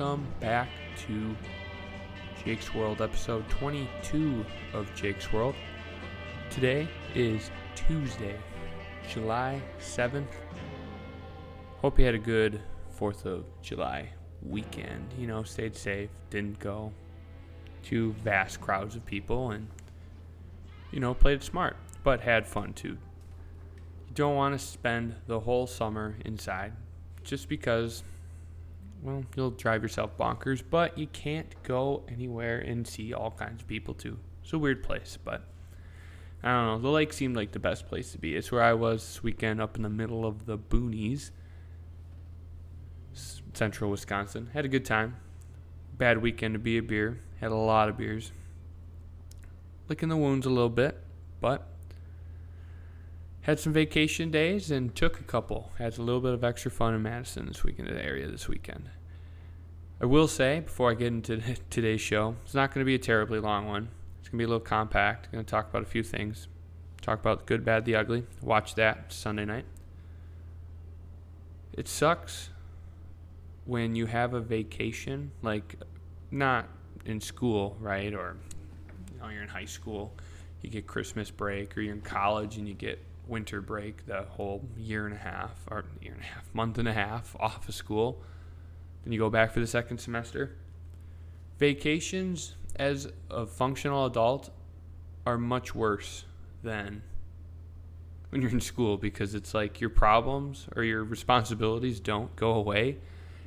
welcome back to Jake's World, episode 22 of Jake's World. Today is Tuesday, July 7th. Hope you had a good 4th of July weekend. You know, stayed safe, didn't go to vast crowds of people, and, you know, played smart, but had fun too. You don't want to spend the whole summer inside just because well, you'll drive yourself bonkers, but you can't go anywhere and see all kinds of people too. It's a weird place, but I don't know. The lake seemed like the best place to be. It's where I was this weekend up in the middle of the boonies, central Wisconsin. Had a good time. Bad weekend to be a beer. Had a lot of beers. Licking the wounds a little bit, but had some vacation days and took a couple. Had a little bit of extra fun in Madison this weekend, the area this weekend. I will say before I get into today's show, it's not going to be a terribly long one. It's going to be a little compact. I'm going to talk about a few things. Talk about the good, bad, the ugly. Watch that Sunday night. It sucks when you have a vacation, like not in school, right? Or you know, you're in high school, you get Christmas break, or you're in college and you get winter break, the whole year and a half, or year and a half, month and a half off of school. Then you go back for the second semester. Vacations as a functional adult are much worse than when you're in school because it's like your problems or your responsibilities don't go away.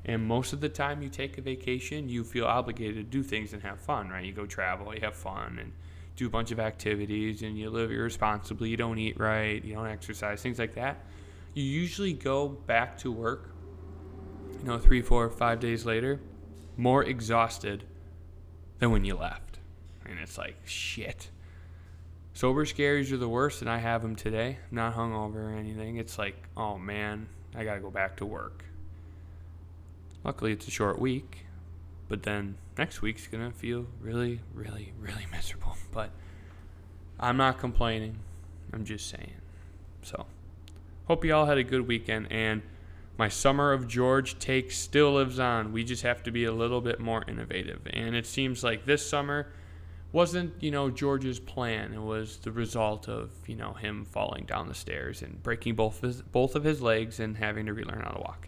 And most of the time you take a vacation, you feel obligated to do things and have fun, right? You go travel, you have fun, and do a bunch of activities and you live irresponsibly, you don't eat right, you don't exercise, things like that, you usually go back to work, you know, three, four, five days later, more exhausted than when you left. And it's like, shit. Sober scaries are the worst, and I have them today. I'm not hungover or anything. It's like, oh man, I gotta go back to work. Luckily, it's a short week, but then next week's going to feel really, really, really miserable. But I'm not complaining. I'm just saying. So, hope you all had a good weekend. And my Summer of George take still lives on. We just have to be a little bit more innovative. And it seems like this summer wasn't, you know, George's plan. It was the result of, you know, him falling down the stairs and breaking both his, both of his legs and having to relearn how to walk.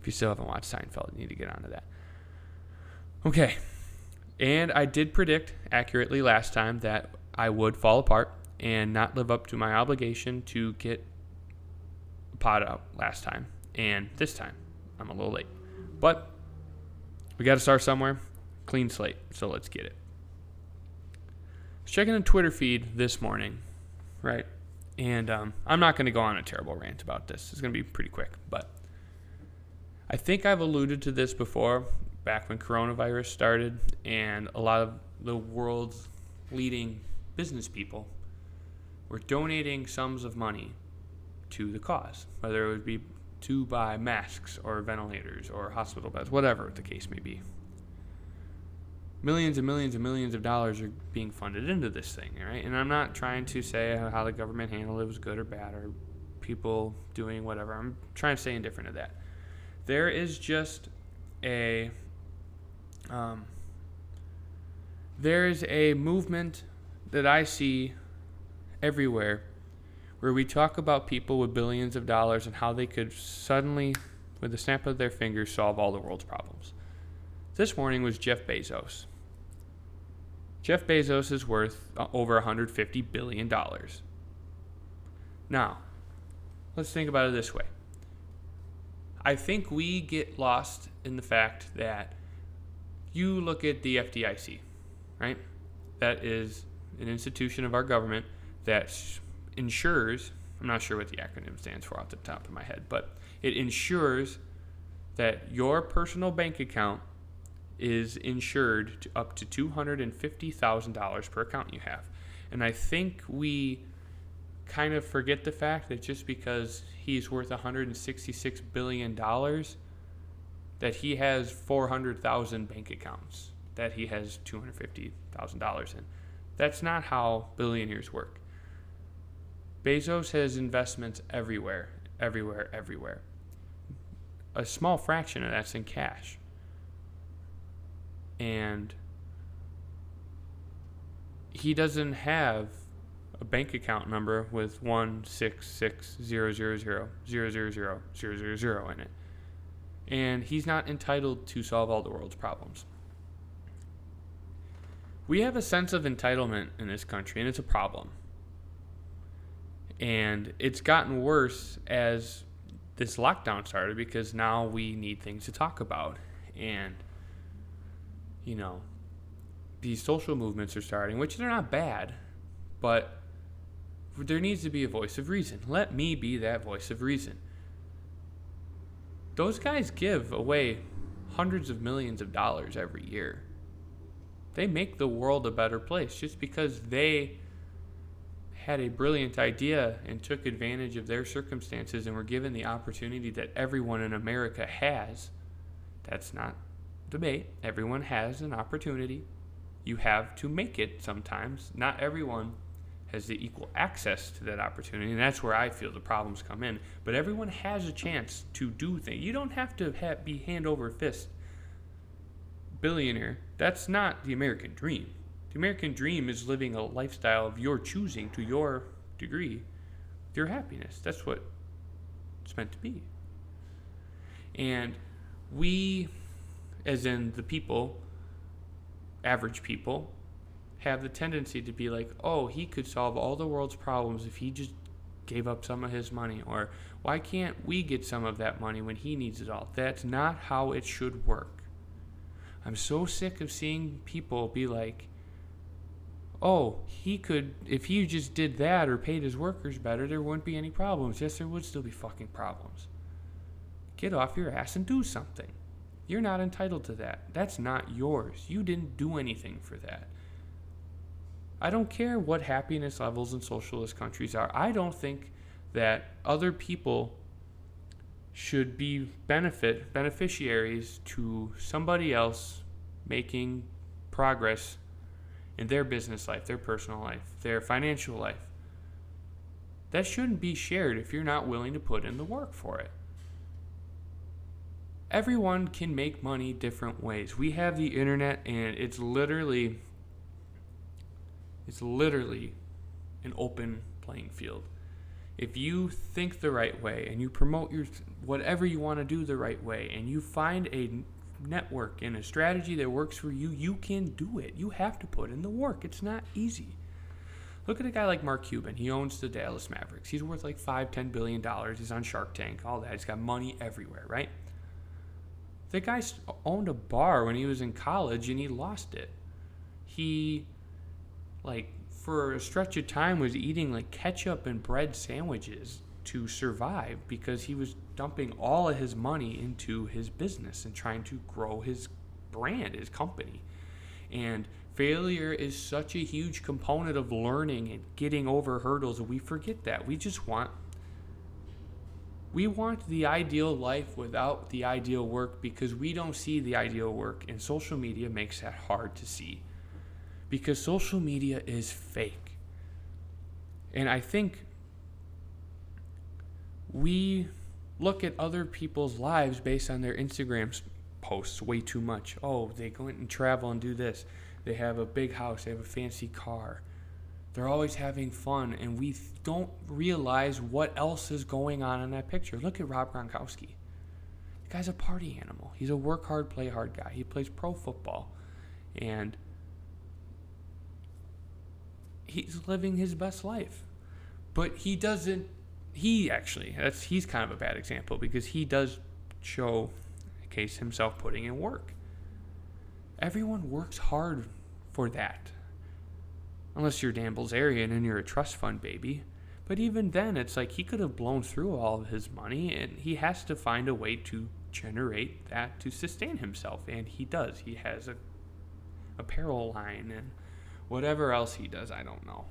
If you still haven't watched Seinfeld, you need to get onto that. Okay. And I did predict accurately last time that I would fall apart and not live up to my obligation to get a pot out last time. And this time, I'm a little late. But we got to start somewhere. Clean slate. So let's get it. I was checking the Twitter feed this morning, right? And um, I'm not going to go on a terrible rant about this. It's going to be pretty quick. But I think I've alluded to this before back when coronavirus started, and a lot of the world's leading business people were donating sums of money to the cause, whether it would be to buy masks or ventilators or hospital beds, whatever the case may be. Millions and millions and millions of dollars are being funded into this thing, right? And I'm not trying to say how the government handled it was good or bad or people doing whatever. I'm trying to stay indifferent to that. There is just a um, there's a movement that I see everywhere where we talk about people with billions of dollars and how they could suddenly, with the snap of their fingers, solve all the world's problems. This morning was Jeff Bezos. Jeff Bezos is worth uh, over $150 billion. Now, let's think about it this way. I think we get lost in the fact that you look at the FDIC, right? That is an institution of our government that ensures, I'm not sure what the acronym stands for off the top of my head, but it ensures that your personal bank account is insured to up to $250,000 per account you have. And I think we kind of forget the fact that just because he's worth $166 billion that he has 400,000 bank accounts, that he has $250,000 in. That's not how billionaires work. Bezos has investments everywhere, everywhere, everywhere. a small fraction of that's in cash. And he doesn't have a bank account number with one six six zero zero zero zero zero zero zero zero in it. And he's not entitled to solve all the world's problems. We have a sense of entitlement in this country, and it's a problem. And it's gotten worse as this lockdown started because now we need things to talk about. And, you know, these social movements are starting, which they're not bad, but there needs to be a voice of reason. Let me be that voice of reason. Those guys give away hundreds of millions of dollars every year. They make the world a better place just because they had a brilliant idea and took advantage of their circumstances and were given the opportunity that everyone in America has. That's not debate. Everyone has an opportunity. You have to make it sometimes. Not everyone has the equal access to that opportunity, and that's where I feel the problems come in. But everyone has a chance to do things. You don't have to have, be hand over fist billionaire. That's not the American dream. The American dream is living a lifestyle of your choosing to your degree, your happiness. That's what it's meant to be. And we, as in the people, average people, have the tendency to be like, oh, he could solve all the world's problems if he just gave up some of his money. Or why can't we get some of that money when he needs it all? That's not how it should work. I'm so sick of seeing people be like, oh, he could, if he just did that or paid his workers better, there wouldn't be any problems. Yes, there would still be fucking problems. Get off your ass and do something. You're not entitled to that. That's not yours. You didn't do anything for that. I don't care what happiness levels in socialist countries are. I don't think that other people should be benefit beneficiaries to somebody else making progress in their business life, their personal life, their financial life. That shouldn't be shared if you're not willing to put in the work for it. Everyone can make money different ways. We have the internet and it's literally it's literally an open playing field. If you think the right way and you promote your whatever you want to do the right way and you find a network and a strategy that works for you, you can do it. You have to put in the work. It's not easy. Look at a guy like Mark Cuban. He owns the Dallas Mavericks. He's worth like five, ten billion dollars. He's on Shark Tank, all that. He's got money everywhere, right? The guy owned a bar when he was in college and he lost it. He, like, for a stretch of time was eating like ketchup and bread sandwiches to survive because he was dumping all of his money into his business and trying to grow his brand, his company. And failure is such a huge component of learning and getting over hurdles. We forget that. We just want we want the ideal life without the ideal work because we don't see the ideal work and social media makes that hard to see. Because social media is fake. And I think we look at other people's lives based on their Instagram posts way too much. Oh, they go and travel and do this. They have a big house, they have a fancy car. They're always having fun, and we don't realize what else is going on in that picture. Look at Rob Gronkowski. The guy's a party animal. He's a work hard, play hard guy. He plays pro football, and he's living his best life. But he doesn't he actually that's he's kind of a bad example because he does show case himself putting in work. Everyone works hard for that. Unless you're Dan Bilzerian and you're a trust fund baby. But even then, it's like he could have blown through all of his money and he has to find a way to generate that to sustain himself. And he does. He has a apparel line and whatever else he does, I don't know.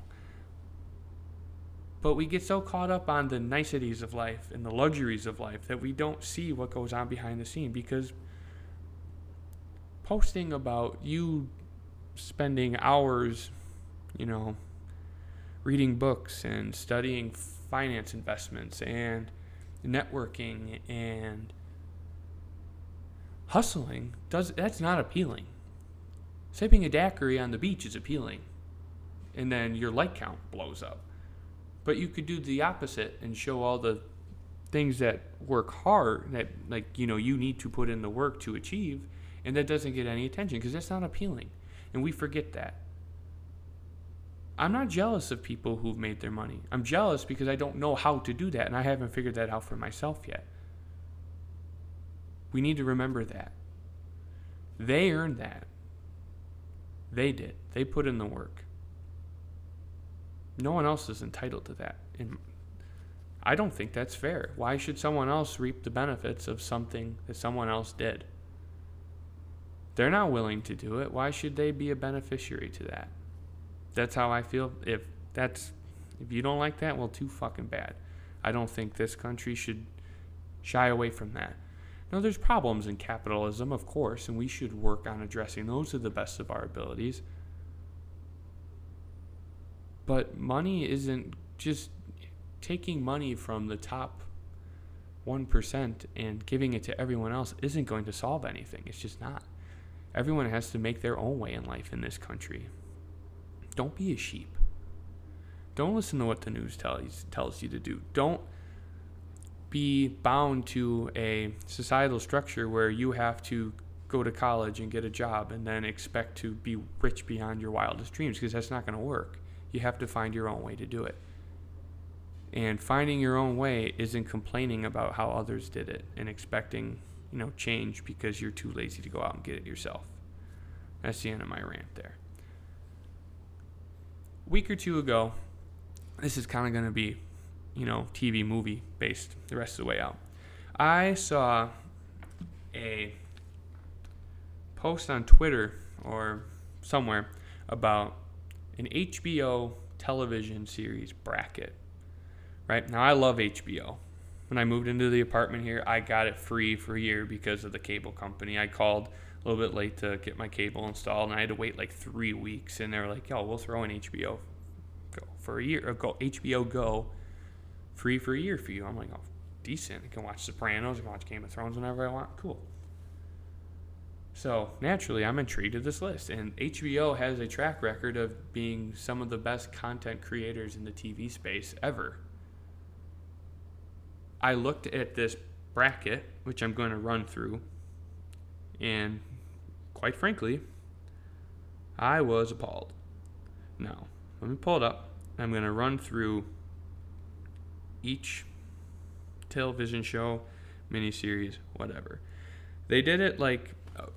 But we get so caught up on the niceties of life and the luxuries of life that we don't see what goes on behind the scene because posting about you spending hours, you know, reading books and studying finance investments and networking and hustling does that's not appealing. Sipping a daiquiri on the beach is appealing. And then your like count blows up. But you could do the opposite and show all the things that work hard that like you know you need to put in the work to achieve and that doesn't get any attention because that's not appealing. And we forget that. I'm not jealous of people who've made their money. I'm jealous because I don't know how to do that and I haven't figured that out for myself yet. We need to remember that. They earned that. They did. They put in the work. No one else is entitled to that. And I don't think that's fair. Why should someone else reap the benefits of something that someone else did? They're not willing to do it. Why should they be a beneficiary to that? That's how I feel. If that's if you don't like that, well, too fucking bad. I don't think this country should shy away from that. Now, there's problems in capitalism, of course, and we should work on addressing those to the best of our abilities. But money isn't just taking money from the top 1% and giving it to everyone else isn't going to solve anything. It's just not. Everyone has to make their own way in life in this country. Don't be a sheep. Don't listen to what the news tells tells you to do. Don't be bound to a societal structure where you have to go to college and get a job and then expect to be rich beyond your wildest dreams because that's not going to work. You have to find your own way to do it. And finding your own way isn't complaining about how others did it and expecting, you know, change because you're too lazy to go out and get it yourself. That's the end of my rant there. A week or two ago, this is kind of going to be you know, TV movie based the rest of the way out. I saw a post on Twitter or somewhere about an HBO television series bracket. Right? Now I love HBO. When I moved into the apartment here, I got it free for a year because of the cable company. I called a little bit late to get my cable installed and I had to wait like 3 weeks and they were like, "Yo, we'll throw in HBO Go for a year, or go HBO Go free for a year for you. I'm like, oh, decent. I can watch Sopranos, I can watch Game of Thrones whenever I want. Cool. So naturally, I'm intrigued at this list. And HBO has a track record of being some of the best content creators in the TV space ever. I looked at this bracket, which I'm going to run through, and quite frankly, I was appalled. Now, let me pull it up. I'm going to run through each television show, miniseries, whatever. They did it like uh,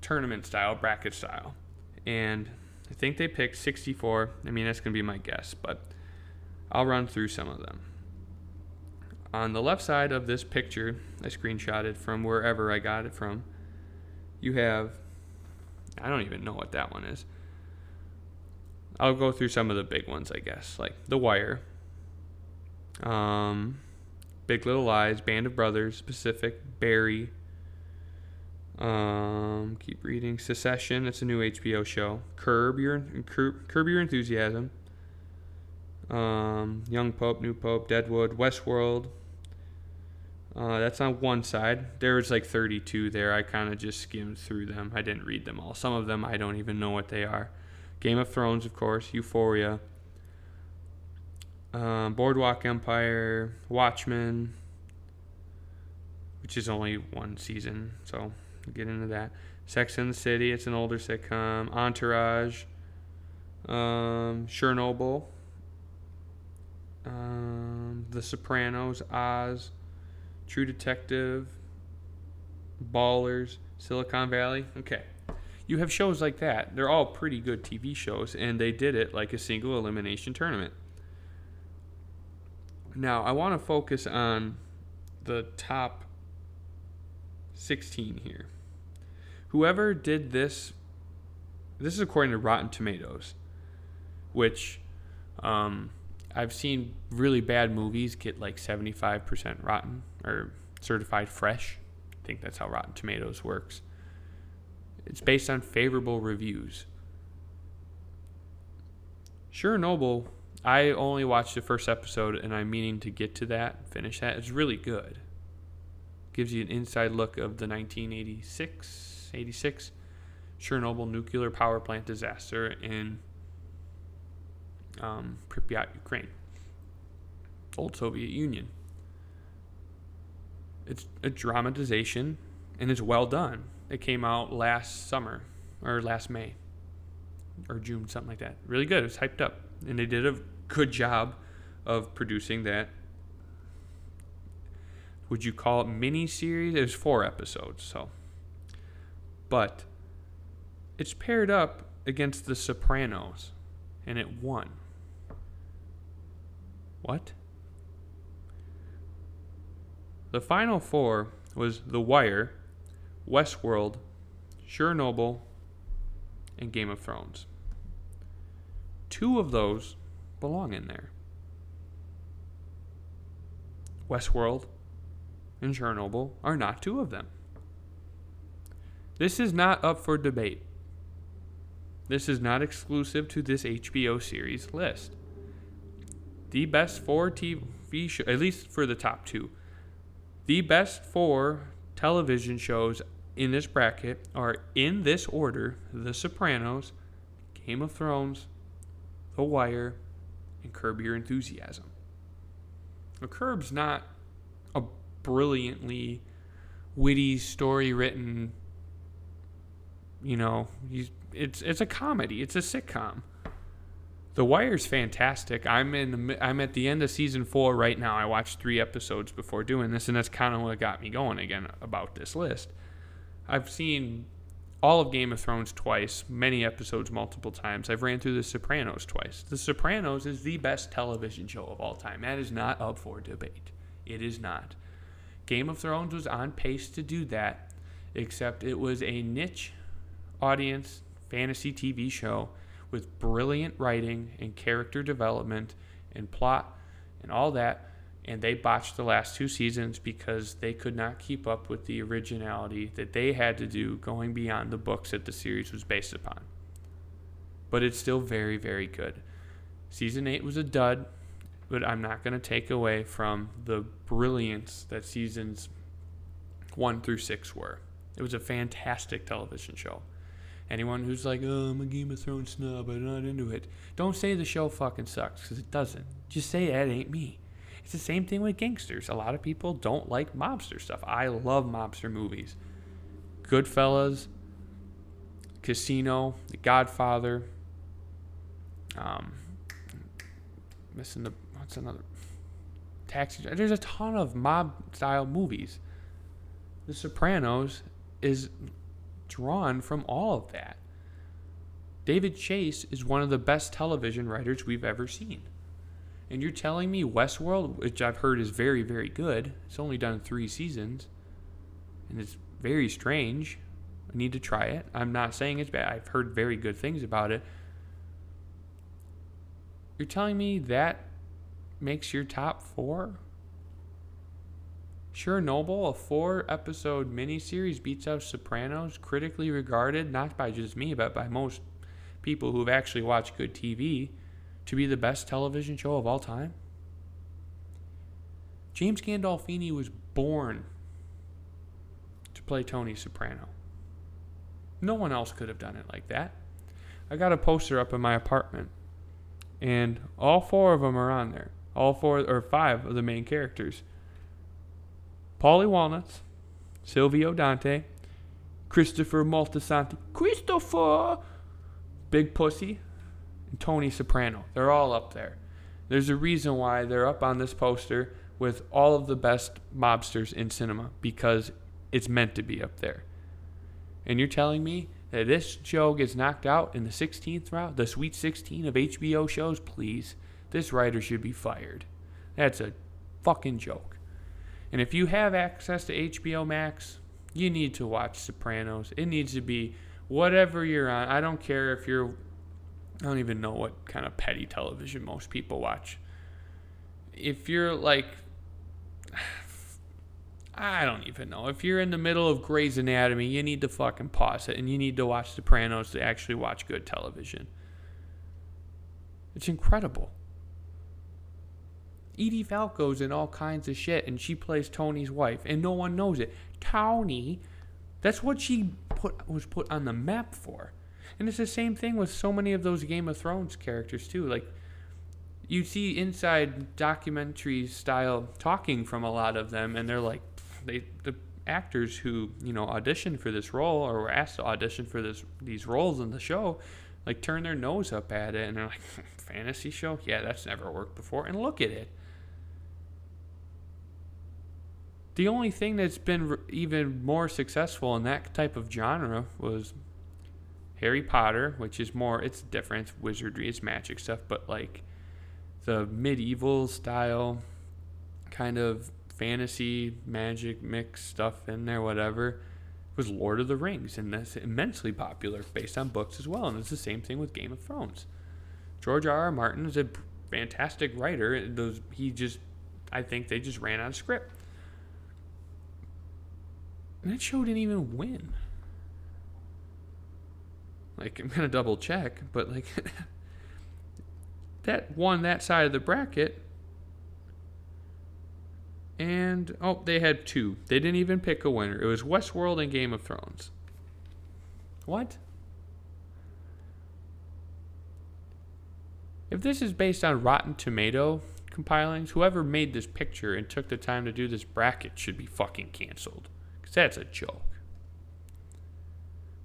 tournament style, bracket style. And I think they picked 64. I mean, that's going to be my guess, but I'll run through some of them. On the left side of this picture, I screenshotted from wherever I got it from, you have, I don't even know what that one is. I'll go through some of the big ones, I guess, like The Wire, um, Big Little Lies, Band of Brothers, Pacific, Barry. Um, keep reading. Succession. It's a new HBO show. Curb your curb, curb your enthusiasm. Um, Young Pope, New Pope, Deadwood, Westworld. Uh, that's on one side. There was like 32 there. I kind of just skimmed through them. I didn't read them all. Some of them I don't even know what they are. Game of Thrones, of course. Euphoria um, Boardwalk Empire, Watchmen, which is only one season, so get into that. Sex and the City, it's an older sitcom. Entourage, um, Chernobyl, um, The Sopranos, Oz, True Detective, Ballers, Silicon Valley. Okay. You have shows like that. They're all pretty good TV shows, and they did it like a single elimination tournament. Now, I want to focus on the top 16 here. Whoever did this, this is according to Rotten Tomatoes, which um, I've seen really bad movies get like 75% rotten or certified fresh. I think that's how Rotten Tomatoes works. It's based on favorable reviews. Chernobyl I only watched the first episode and I'm meaning to get to that, finish that. It's really good. gives you an inside look of the 1986 86 Chernobyl nuclear power plant disaster in um, Pripyat, Ukraine, old Soviet Union. It's a dramatization and it's well done. It came out last summer or last May or June, something like that. Really good. It was hyped up, and they did a good job of producing that. Would you call it mini series? It was four episodes, so. But it's paired up against The Sopranos, and it won. What? The final four was The Wire, Westworld, Chernobyl, and Game of Thrones. Two of those belong in there. Westworld and Chernobyl are not two of them. This is not up for debate. This is not exclusive to this HBO series list. The best four TV shows, at least for the top two, the best four television shows in this bracket are in this order The Sopranos, Game of Thrones, The Wire, and Curb Your Enthusiasm. Now, Curb's not a brilliantly witty story written you know it's it's a comedy it's a sitcom the Wire's fantastic. I'm in. The, I'm at the end of season four right now. I watched three episodes before doing this, and that's kind of what got me going again about this list. I've seen all of Game of Thrones twice, many episodes multiple times. I've ran through The Sopranos twice. The Sopranos is the best television show of all time. That is not up for debate. It is not. Game of Thrones was on pace to do that, except it was a niche audience fantasy TV show with brilliant writing and character development and plot and all that. And they botched the last two seasons because they could not keep up with the originality that they had to do going beyond the books that the series was based upon. But it's still very, very good. Season 8 was a dud, but I'm not going to take away from the brilliance that seasons 1 through 6 were. It was a fantastic television show. Anyone who's like, oh, I'm a Game of Thrones snub, I'm not into it. Don't say the show fucking sucks, because it doesn't. Just say that ain't me. It's the same thing with gangsters. A lot of people don't like mobster stuff. I love mobster movies. Goodfellas, Casino, The Godfather. Um, missing the what's another Taxi. There's a ton of mob style movies. The Sopranos is drawn from all of that. David Chase is one of the best television writers we've ever seen. And you're telling me Westworld, which I've heard is very, very good, it's only done three seasons, and it's very strange. I need to try it. I'm not saying it's bad. I've heard very good things about it. You're telling me that makes your top four? Chernobyl, a four episode miniseries, beats out Sopranos, critically regarded, not by just me, but by most people who've actually watched good TV, to be the best television show of all time? James Gandolfini was born to play Tony Soprano. No one else could have done it like that. I got a poster up in my apartment, and all four of them are on there. All four or five of the main characters Paulie Walnuts, Silvio Dante, Christopher Moltisanti, Christopher, Big Pussy, Tony Soprano. They're all up there. There's a reason why they're up on this poster with all of the best mobsters in cinema because it's meant to be up there. And you're telling me that this show gets knocked out in the 16th round, the Sweet 16 of HBO shows? Please. This writer should be fired. That's a fucking joke. And if you have access to HBO Max, you need to watch Sopranos. It needs to be whatever you're on. I don't care if you're I don't even know what kind of petty television most people watch. If you're like I don't even know. If you're in the middle of Grey's Anatomy, you need to fucking pause it and you need to watch Sopranos to actually watch good television. It's incredible Edie Falco's in all kinds of shit, and she plays Tony's wife, and no one knows it. Tony, that's what she put was put on the map for. And it's the same thing with so many of those Game of Thrones characters too. Like you see inside documentary style talking from a lot of them, and they're like, they the actors who you know auditioned for this role or were asked to audition for this these roles in the show, like turn their nose up at it, and they're like, fantasy show, yeah, that's never worked before, and look at it. The only thing that's been even more successful in that type of genre was Harry Potter, which is more, it's different, it's wizardry, it's magic stuff, but like the medieval style kind of fantasy magic mix stuff in there, whatever, was Lord of the Rings, and that's immensely popular based on books as well. And it's the same thing with Game of Thrones. George R. R. Martin is a fantastic writer. Those he just, I think they just ran out of script. And that show didn't even win. Like I'm gonna double check, but like that won that side of the bracket. And oh, they had two. They didn't even pick a winner. It was Westworld and Game of Thrones. What? If this is based on Rotten Tomato compilings, whoever made this picture and took the time to do this bracket should be fucking canceled. Because that's a joke.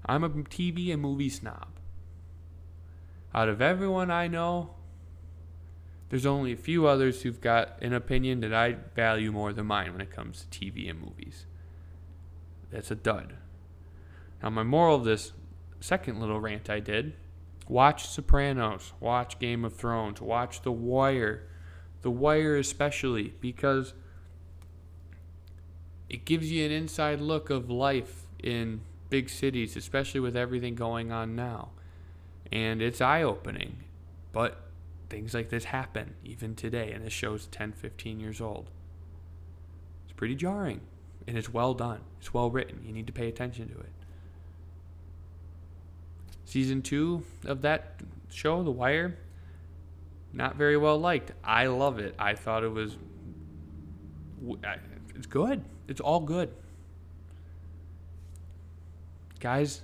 I'm a TV and movie snob. Out of everyone I know, there's only a few others who've got an opinion that I value more than mine when it comes to TV and movies. That's a dud. Now, my moral of this second little rant I did watch Sopranos, watch Game of Thrones, watch The Wire. The Wire, especially, because it gives you an inside look of life in big cities, especially with everything going on now. And it's eye opening. But things like this happen even today, and this show's 10, 15 years old. It's pretty jarring, and it's well done. It's well written. You need to pay attention to it. Season two of that show, The Wire, not very well liked. I love it. I thought it was. It's good. It's all good. Guys,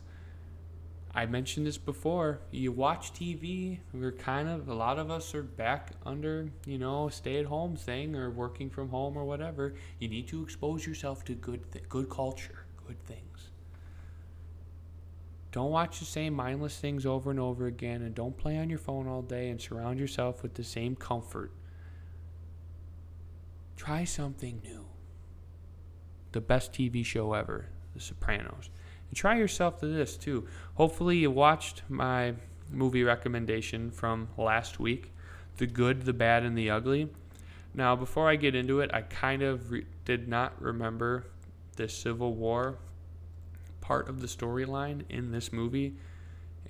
I mentioned this before. You watch TV, we're kind of, a lot of us are back under, you know, stay at home thing or working from home or whatever. You need to expose yourself to good, th- good culture, good things. Don't watch the same mindless things over and over again and don't play on your phone all day and surround yourself with the same comfort. Try something new the best TV show ever, The Sopranos. Try yourself to this too. Hopefully, you watched my movie recommendation from last week The Good, the Bad, and the Ugly. Now, before I get into it, I kind of re- did not remember the Civil War part of the storyline in this movie.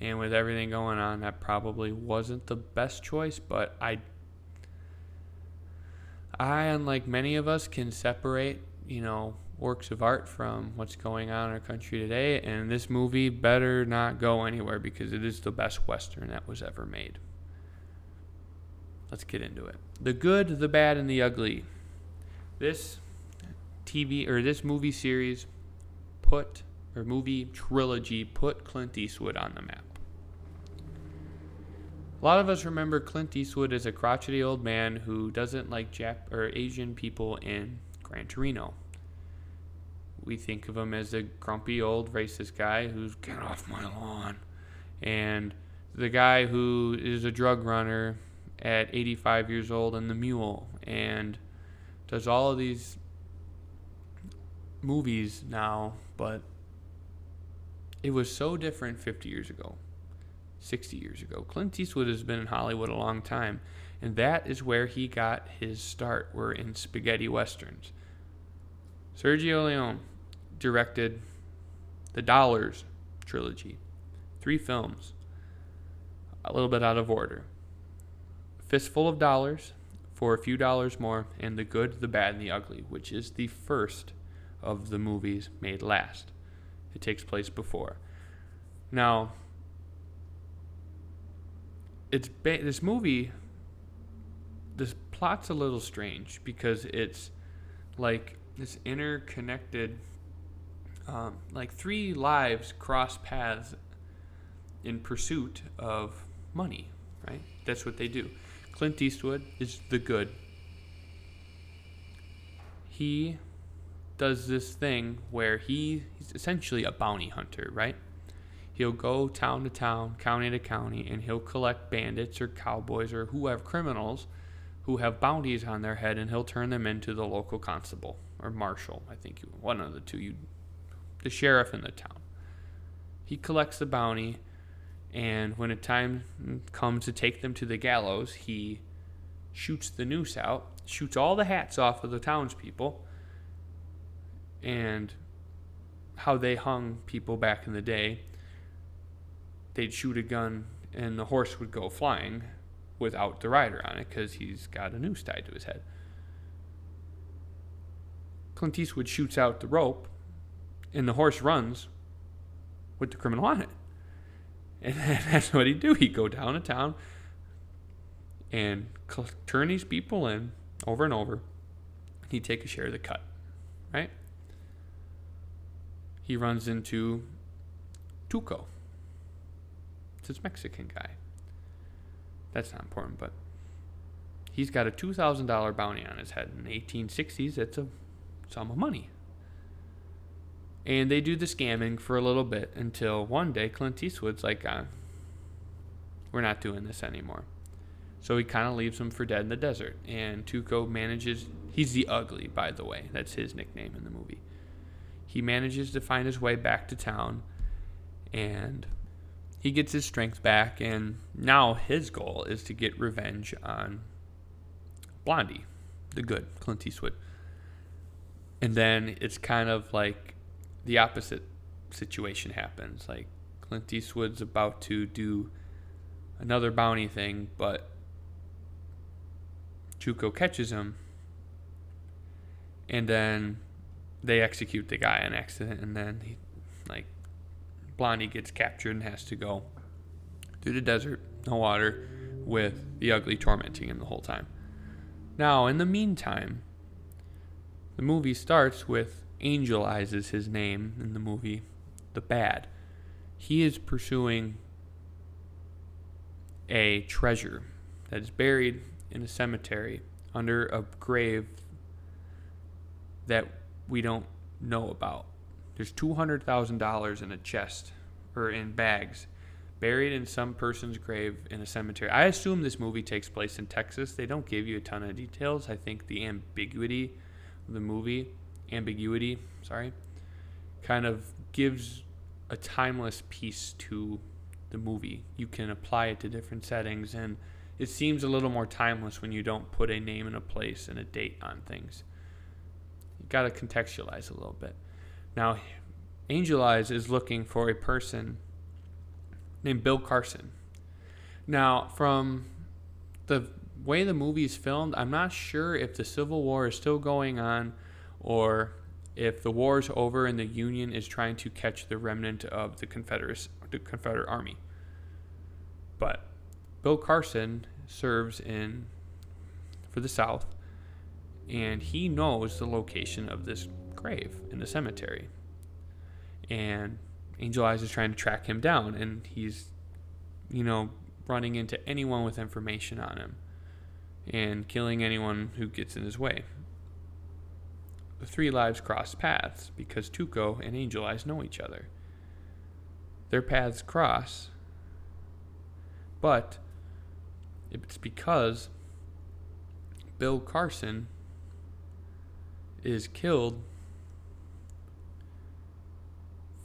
And with everything going on, that probably wasn't the best choice, but I I, unlike many of us, can separate, you know, works of art from what's going on in our country today. And this movie better not go anywhere because it is the best Western that was ever made. Let's get into it. The good, the bad, and the ugly. This TV or this movie series put, or movie trilogy, put Clint Eastwood on the map. A lot of us remember Clint Eastwood as a crotchety old man who doesn't like Jap- or Asian people in Gran Torino we think of him as a grumpy old racist guy who's get off my lawn, and the guy who is a drug runner at 85 years old and The Mule and does all of these movies now, but it was so different 50 years ago, 60 years ago. Clint Eastwood has been in Hollywood a long time, and that is where he got his start, were in spaghetti westerns. Sergio Leone directed the Dollars trilogy, three films, a little bit out of order. Fistful of Dollars, for a few dollars more, and The Good, the Bad, and the Ugly, which is the first of the movies made last. It takes place before. Now, it's ba- this movie this plot's a little strange because it's like this interconnected, um, like three lives cross paths in pursuit of money, right? That's what they do. Clint Eastwood is the good. He does this thing where he, he's essentially a bounty hunter, right? He'll go town to town, county to county, and he'll collect bandits or cowboys or whoever criminals who have bounties on their head, and he'll turn them into the local constable or marshal. I think one of the two, you, the sheriff in the town. He collects the bounty, and when a time comes to take them to the gallows, he shoots the noose out, shoots all the hats off of the townspeople, and how they hung people back in the day. They'd shoot a gun, and the horse would go flying without the rider on it because he's got a noose tied to his head. Clint Eastwood shoots out the rope, and the horse runs with the criminal on it. And that's what he'd do. He'd go down to town and turn these people in over and over. He'd take a share of the cut, right? He runs into Tuco. It's this Mexican guy. That's not important, but he's got a $2,000 bounty on his head. In the 1860s, that's a sum of money. And they do the scamming for a little bit until one day Clint Eastwood's like, uh, we're not doing this anymore. So he kind of leaves him for dead in the desert. And Tuco manages, he's the ugly, by the way. That's his nickname in the movie. He manages to find his way back to town and he gets his strength back. And now his goal is to get revenge on Blondie, the good Clint Eastwood. And then it's kind of like the opposite situation happens. Like Clint Eastwood's about to do another bounty thing, but Tuco catches him, and then they execute the guy on accident, and then he, like, Blondie gets captured and has to go through the desert, no water, with the ugly tormenting him the whole time. Now, in the meantime, the movie starts with Angel Eyes is his name in the movie, the bad. He is pursuing a treasure that is buried in a cemetery under a grave that we don't know about. There's $200,000 in a chest or in bags buried in some person's grave in a cemetery. I assume this movie takes place in Texas. They don't give you a ton of details. I think the ambiguity of the movie, ambiguity, sorry, kind of gives a timeless piece to the movie. You can apply it to different settings and it seems a little more timeless when you don't put a name and a place and a date on things. You got to contextualize a little bit. Now, Angel Eyes is looking for a person named Bill Carson. Now, from the way the movie is filmed, I'm not sure if the Civil War is still going on or if the war is over and the Union is trying to catch the remnant of the Confederate, the Confederate Army. But Bill Carson serves in for the South, and he knows the location of this grave in the cemetery. And Angel Eyes is trying to track him down, and he's, you know, running into anyone with information on him and killing anyone who gets in his way. The three lives cross paths because Tuco and Angel Eyes know each other. Their paths cross, but it's because Bill Carson is killed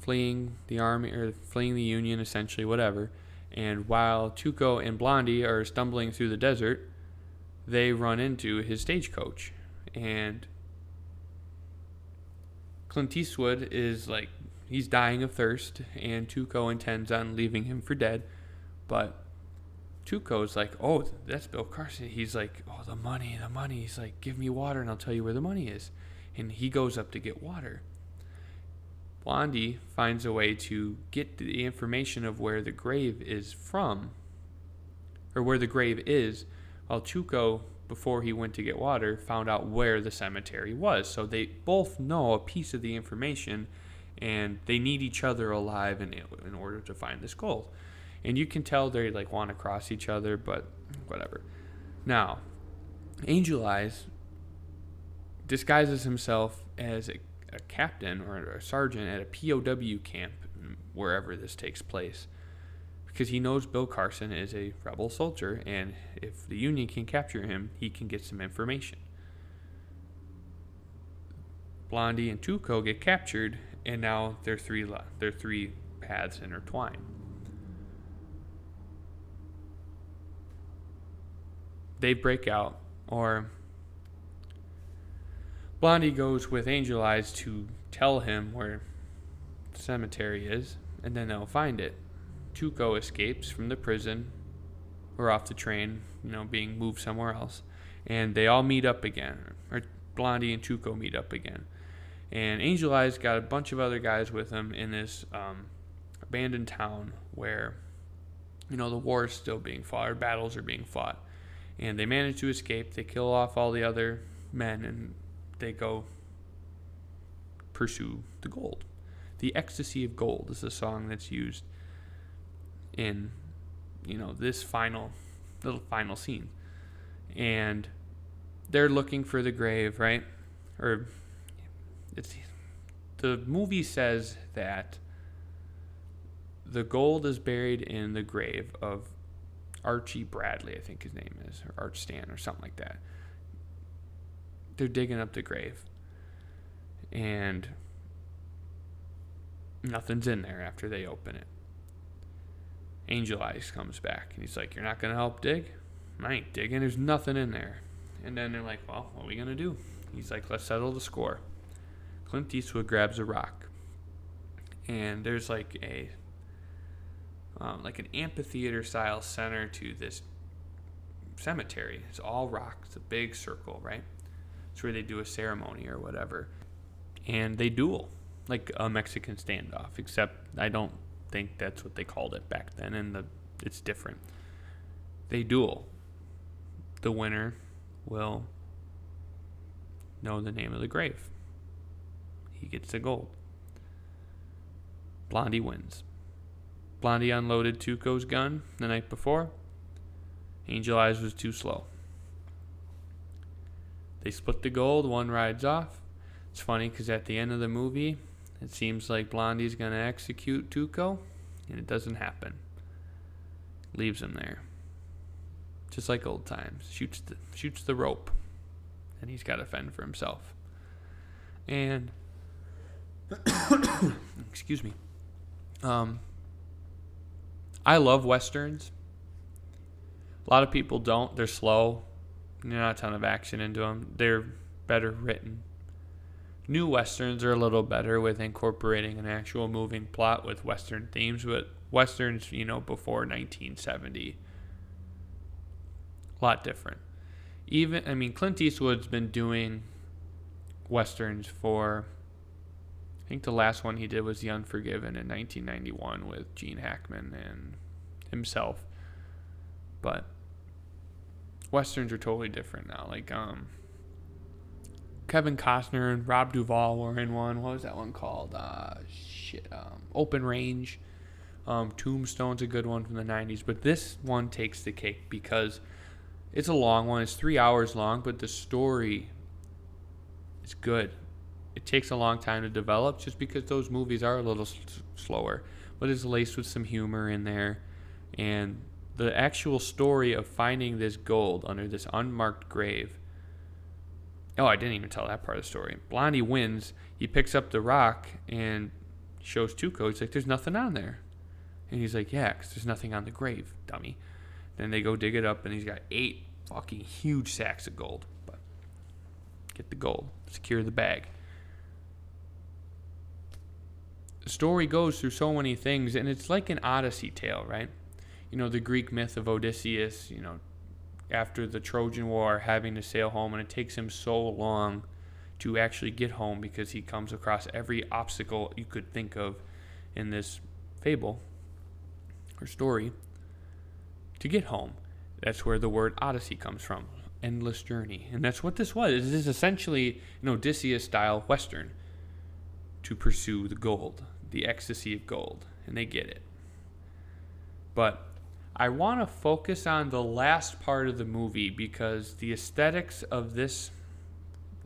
fleeing the army or fleeing the Union, essentially, whatever. And while Tuco and Blondie are stumbling through the desert, they run into his stagecoach. And Clint Eastwood is like, he's dying of thirst, and Tuco intends on leaving him for dead. But Tuco's like, oh, that's Bill Carson. He's like, oh, the money, the money. He's like, give me water and I'll tell you where the money is. And he goes up to get water. Blondie finds a way to get the information of where the grave is from, or where the grave is, while Tuco before he went to get water, found out where the cemetery was. So they both know a piece of the information and they need each other alive in, in order to find this gold. And you can tell they like want to cross each other, but whatever. Now, Angel Eyes disguises himself as a, a captain or a sergeant at a POW camp wherever this takes place because he knows Bill Carson is a rebel soldier, and if the Union can capture him, he can get some information. Blondie and Tuco get captured, and now their three their three paths intertwine. They break out, or Blondie goes with Angel Eyes to tell him where the cemetery is, and then they'll find it. Tuco escapes from the prison or off the train, you know, being moved somewhere else. And they all meet up again. Or Blondie and Tuco meet up again. And Angel Eyes got a bunch of other guys with him in this um, abandoned town where, you know, the war is still being fought, or battles are being fought. And they manage to escape. They kill off all the other men and they go pursue the gold. The Ecstasy of Gold is a song that's used in you know this final little final scene and they're looking for the grave right or it's the movie says that the gold is buried in the grave of Archie Bradley, I think his name is, or Arch Stan, or something like that. They're digging up the grave, and nothing's in there after they open it. Angel Eyes comes back and he's like, You're not going to help dig? I ain't digging. There's nothing in there. And then they're like, Well, what are we going to do? He's like, Let's settle the score. Clint Eastwood grabs a rock. And there's like a um, like an amphitheater style center to this cemetery. It's all rock. It's a big circle, right? It's where they do a ceremony or whatever. And they duel like a Mexican standoff, except I don't think that's what they called it back then, and the, it's different. They duel. The winner will know the name of the grave. He gets the gold. Blondie wins. Blondie unloaded Tuco's gun the night before. Angel Eyes was too slow. They split the gold, one rides off. It's funny because at the end of the movie, it seems like Blondie's going to execute Tuco, and it doesn't happen. Leaves him there. Just like old times. Shoots the, shoots the rope, and he's got to fend for himself. And, excuse me. Um, I love westerns. A lot of people don't. They're slow. There's not a ton of action into them. They're better written. New westerns are a little better with incorporating an actual moving plot with western themes, but westerns, you know, before 1970, a lot different. Even, I mean, Clint Eastwood's been doing westerns for, I think the last one he did was The Unforgiven in 1991 with Gene Hackman and himself. But westerns are totally different now. Like, um, Kevin Costner and Rob Duvall were in one. What was that one called? Uh, shit. Um, Open Range. Um, Tombstone's a good one from the 90s. But this one takes the cake because it's a long one. It's three hours long, but the story is good. It takes a long time to develop just because those movies are a little s- slower. But it's laced with some humor in there. And the actual story of finding this gold under this unmarked grave Oh, I didn't even tell that part of the story. Blondie wins. He picks up the rock and shows Tuco. He's like, "There's nothing on there," and he's like, "Yeah, because there's nothing on the grave, dummy." Then they go dig it up, and he's got eight fucking huge sacks of gold. But get the gold, secure the bag. The story goes through so many things, and it's like an Odyssey tale, right? You know, the Greek myth of Odysseus. You know, after the Trojan War having to sail home, and it takes him so long to actually get home because he comes across every obstacle you could think of in this fable or story to get home. That's where the word Odyssey comes from. endless journey. And that's what this was. This is essentially an Odysseus style Western to pursue the gold, the ecstasy of gold. And they get it. But I want to focus on the last part of the movie because the aesthetics of this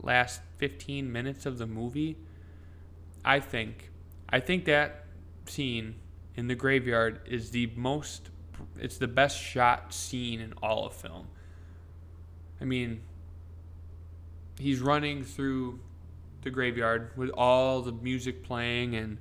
last 15 minutes of the movie, I think, I think that scene in the graveyard is the most, it's the best shot scene in all of film. I mean, he's running through the graveyard with all the music playing and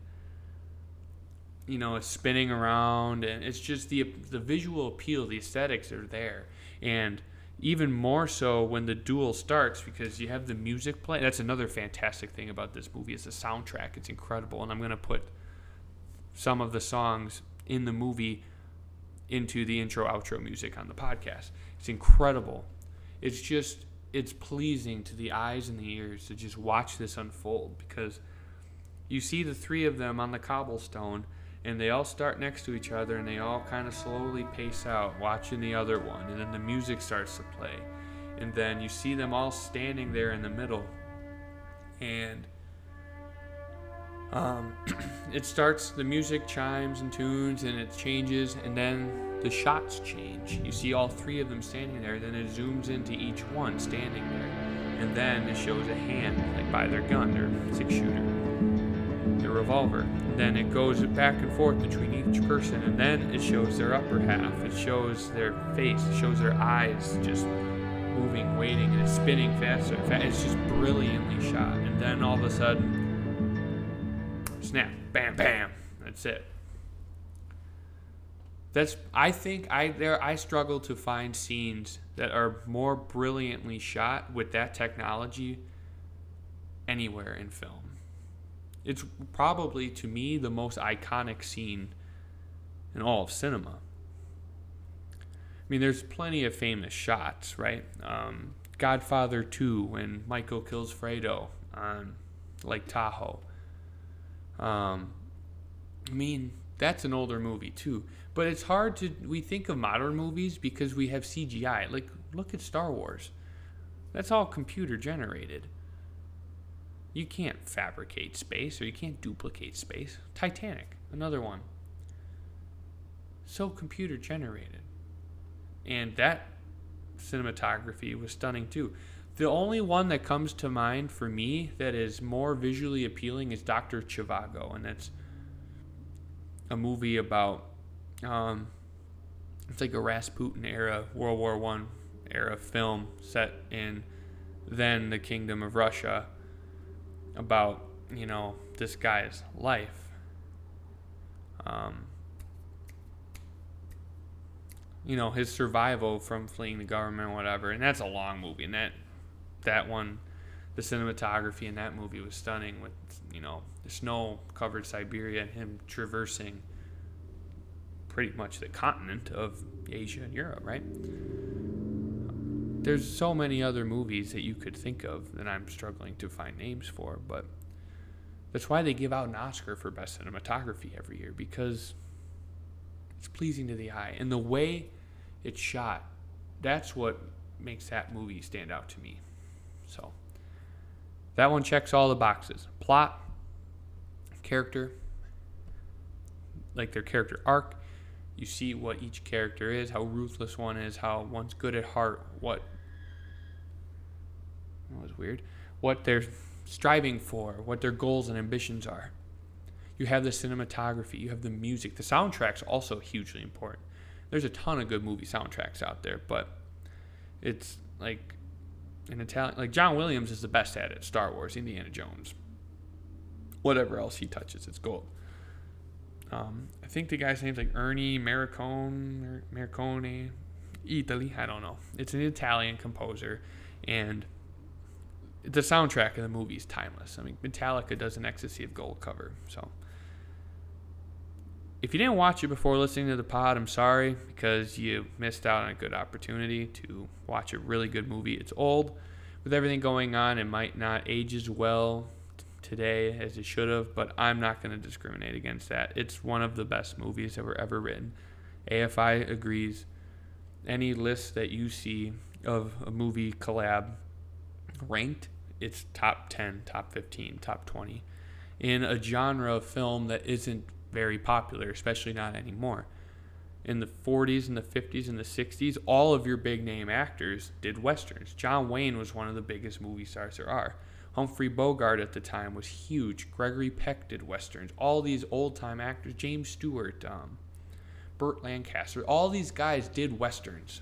you know, it's spinning around, and it's just the the visual appeal, the aesthetics are there, and even more so when the duel starts because you have the music play. That's another fantastic thing about this movie is the soundtrack. It's incredible, and I'm gonna put some of the songs in the movie into the intro outro music on the podcast. It's incredible. It's just it's pleasing to the eyes and the ears to just watch this unfold because you see the three of them on the cobblestone and they all start next to each other and they all kind of slowly pace out watching the other one and then the music starts to play. And then you see them all standing there in the middle and um, it starts the music chimes and tunes and it changes and then the shots change. You see all three of them standing there then it zooms into each one standing there and then it shows a hand like by their gun their six shooter the revolver. And then it goes back and forth between each person, and then it shows their upper half. It shows their face. It shows their eyes just moving, waiting, and it's spinning faster. It's just brilliantly shot. And then all of a sudden, snap, bam, bam. That's it. That's I think I there I struggle to find scenes that are more brilliantly shot with that technology anywhere in film. It's probably, to me, the most iconic scene in all of cinema. I mean, there's plenty of famous shots, right? Um, Godfather 2, when Michael kills Fredo on Lake Tahoe. Um, I mean, that's an older movie too. But it's hard to we think of modern movies because we have CGI. Like look at Star Wars. That's all computer generated. You can't fabricate space or you can't duplicate space. Titanic, another one. So computer generated. And that cinematography was stunning too. The only one that comes to mind for me that is more visually appealing is Dr. Zhivago, and that's a movie about um, it's like a Rasputin era, World War One era film set in then the Kingdom of Russia about you know this guy's life. Um, you know his survival from fleeing the government, whatever, and that's a long movie, and that that one, the cinematography in that movie was stunning with you know the snow-covered Siberia and him traversing pretty much the continent of Asia and Europe, right? There's so many other movies that you could think of that I'm struggling to find names for, but that's why they give out an Oscar for best cinematography every year because it's pleasing to the eye and the way it's shot. That's what makes that movie stand out to me. So that one checks all the boxes. Plot, character, like their character arc, you see what each character is, how ruthless one is, how one's good at heart, what was weird, what they're striving for, what their goals and ambitions are. You have the cinematography, you have the music. The soundtrack's also hugely important. There's a ton of good movie soundtracks out there, but it's like an Italian, like John Williams is the best at it. Star Wars, Indiana Jones, whatever else he touches, it's gold. Um, I think the guy's name's like Ernie Morricone, Morricone, Italy. I don't know. It's an Italian composer, and the soundtrack of the movie is timeless. I mean, Metallica does an Ecstasy of Gold cover, so. If you didn't watch it before listening to the pod, I'm sorry because you missed out on a good opportunity to watch a really good movie. It's old. With everything going on, it might not age as well today as it should have, but I'm not going to discriminate against that. It's one of the best movies that were ever written. AFI agrees. Any list that you see of a movie collab ranked, it's top 10, top 15, top 20 in a genre of film that isn't very popular, especially not anymore. In the 40s and the 50s and the 60s, all of your big name actors did westerns. John Wayne was one of the biggest movie stars there are. Humphrey Bogart at the time was huge. Gregory Peck did westerns. All these old time actors, James Stewart, um, Burt Lancaster, all these guys did westerns.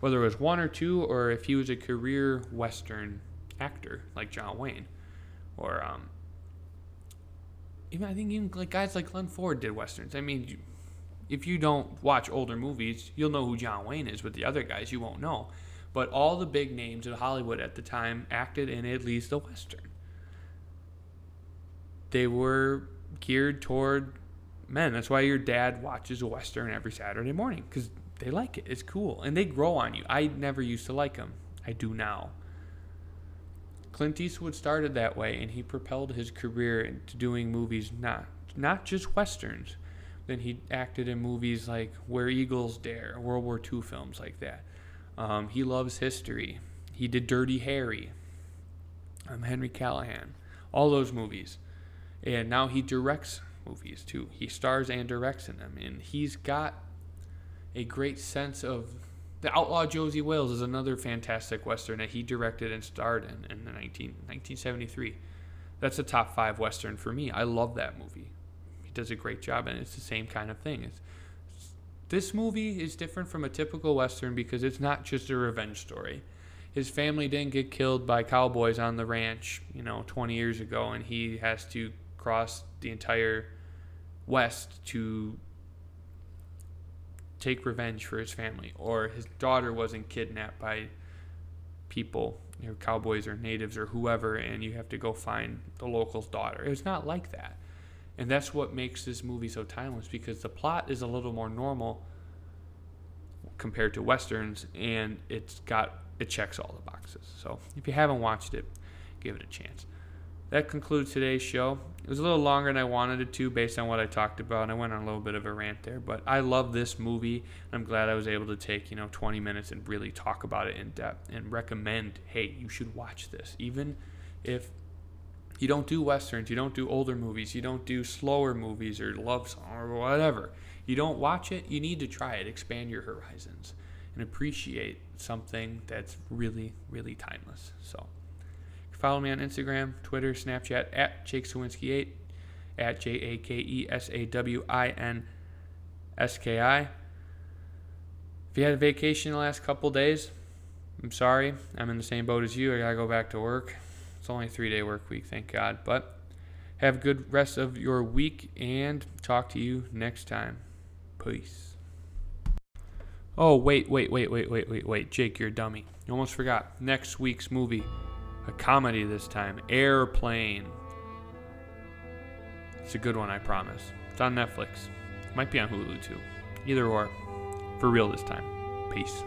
Whether it was one or two, or if he was a career western actor like John Wayne, or um, even I think even like guys like Glenn Ford did westerns. I mean, you, if you don't watch older movies, you'll know who John Wayne is, but the other guys you won't know. But all the big names in Hollywood at the time acted in at least a western. They were geared toward men. That's why your dad watches a western every Saturday morning because they like it. It's cool and they grow on you. I never used to like them. I do now. Clint Eastwood started that way, and he propelled his career into doing movies not not just westerns. Then he acted in movies like Where Eagles Dare, World War II films like that. Um, he loves history. He did Dirty Harry, um, Henry Callahan, all those movies, and now he directs movies too. He stars and directs in them, and he's got a great sense of the Outlaw Josey Wales is another fantastic Western that he directed and starred in in the 19, 1973. That's a top five Western for me. I love that movie. He does a great job, and it's the same kind of thing. It's, this movie is different from a typical Western because it's not just a revenge story. His family didn't get killed by cowboys on the ranch, you know, 20 years ago, and he has to cross the entire West to take revenge for his family, or his daughter wasn't kidnapped by people, you know, cowboys or natives or whoever, and you have to go find the local's daughter. It's not like that. And that's what makes this movie so timeless because the plot is a little more normal compared to westerns and it's got it checks all the boxes. So, if you haven't watched it, give it a chance that concludes today's show. It was a little longer than I wanted it to based on what I talked about. I went on a little bit of a rant there, but I love this movie. I'm glad I was able to take, you know, 20 minutes and really talk about it in depth and recommend, hey, you should watch this. Even if you don't do westerns, you don't do older movies, you don't do slower movies or love song or whatever. You don't watch it, you need to try it. Expand your horizons and appreciate something that's really, really timeless. So, Follow me on Instagram, Twitter, Snapchat at Jake Sawinski8, at J A K E S A W I N S K I. If you had a vacation the last couple days, I'm sorry. I'm in the same boat as you. I gotta go back to work. It's only a three day work week, thank God. But have a good rest of your week and talk to you next time. Peace. Oh, wait, wait, wait, wait, wait, wait, wait. Jake, you're a dummy. You almost forgot. Next week's movie a comedy this time. Airplane. It's a good one, I promise. It's on Netflix. Might be on Hulu too. Either or. For real this time. Peace.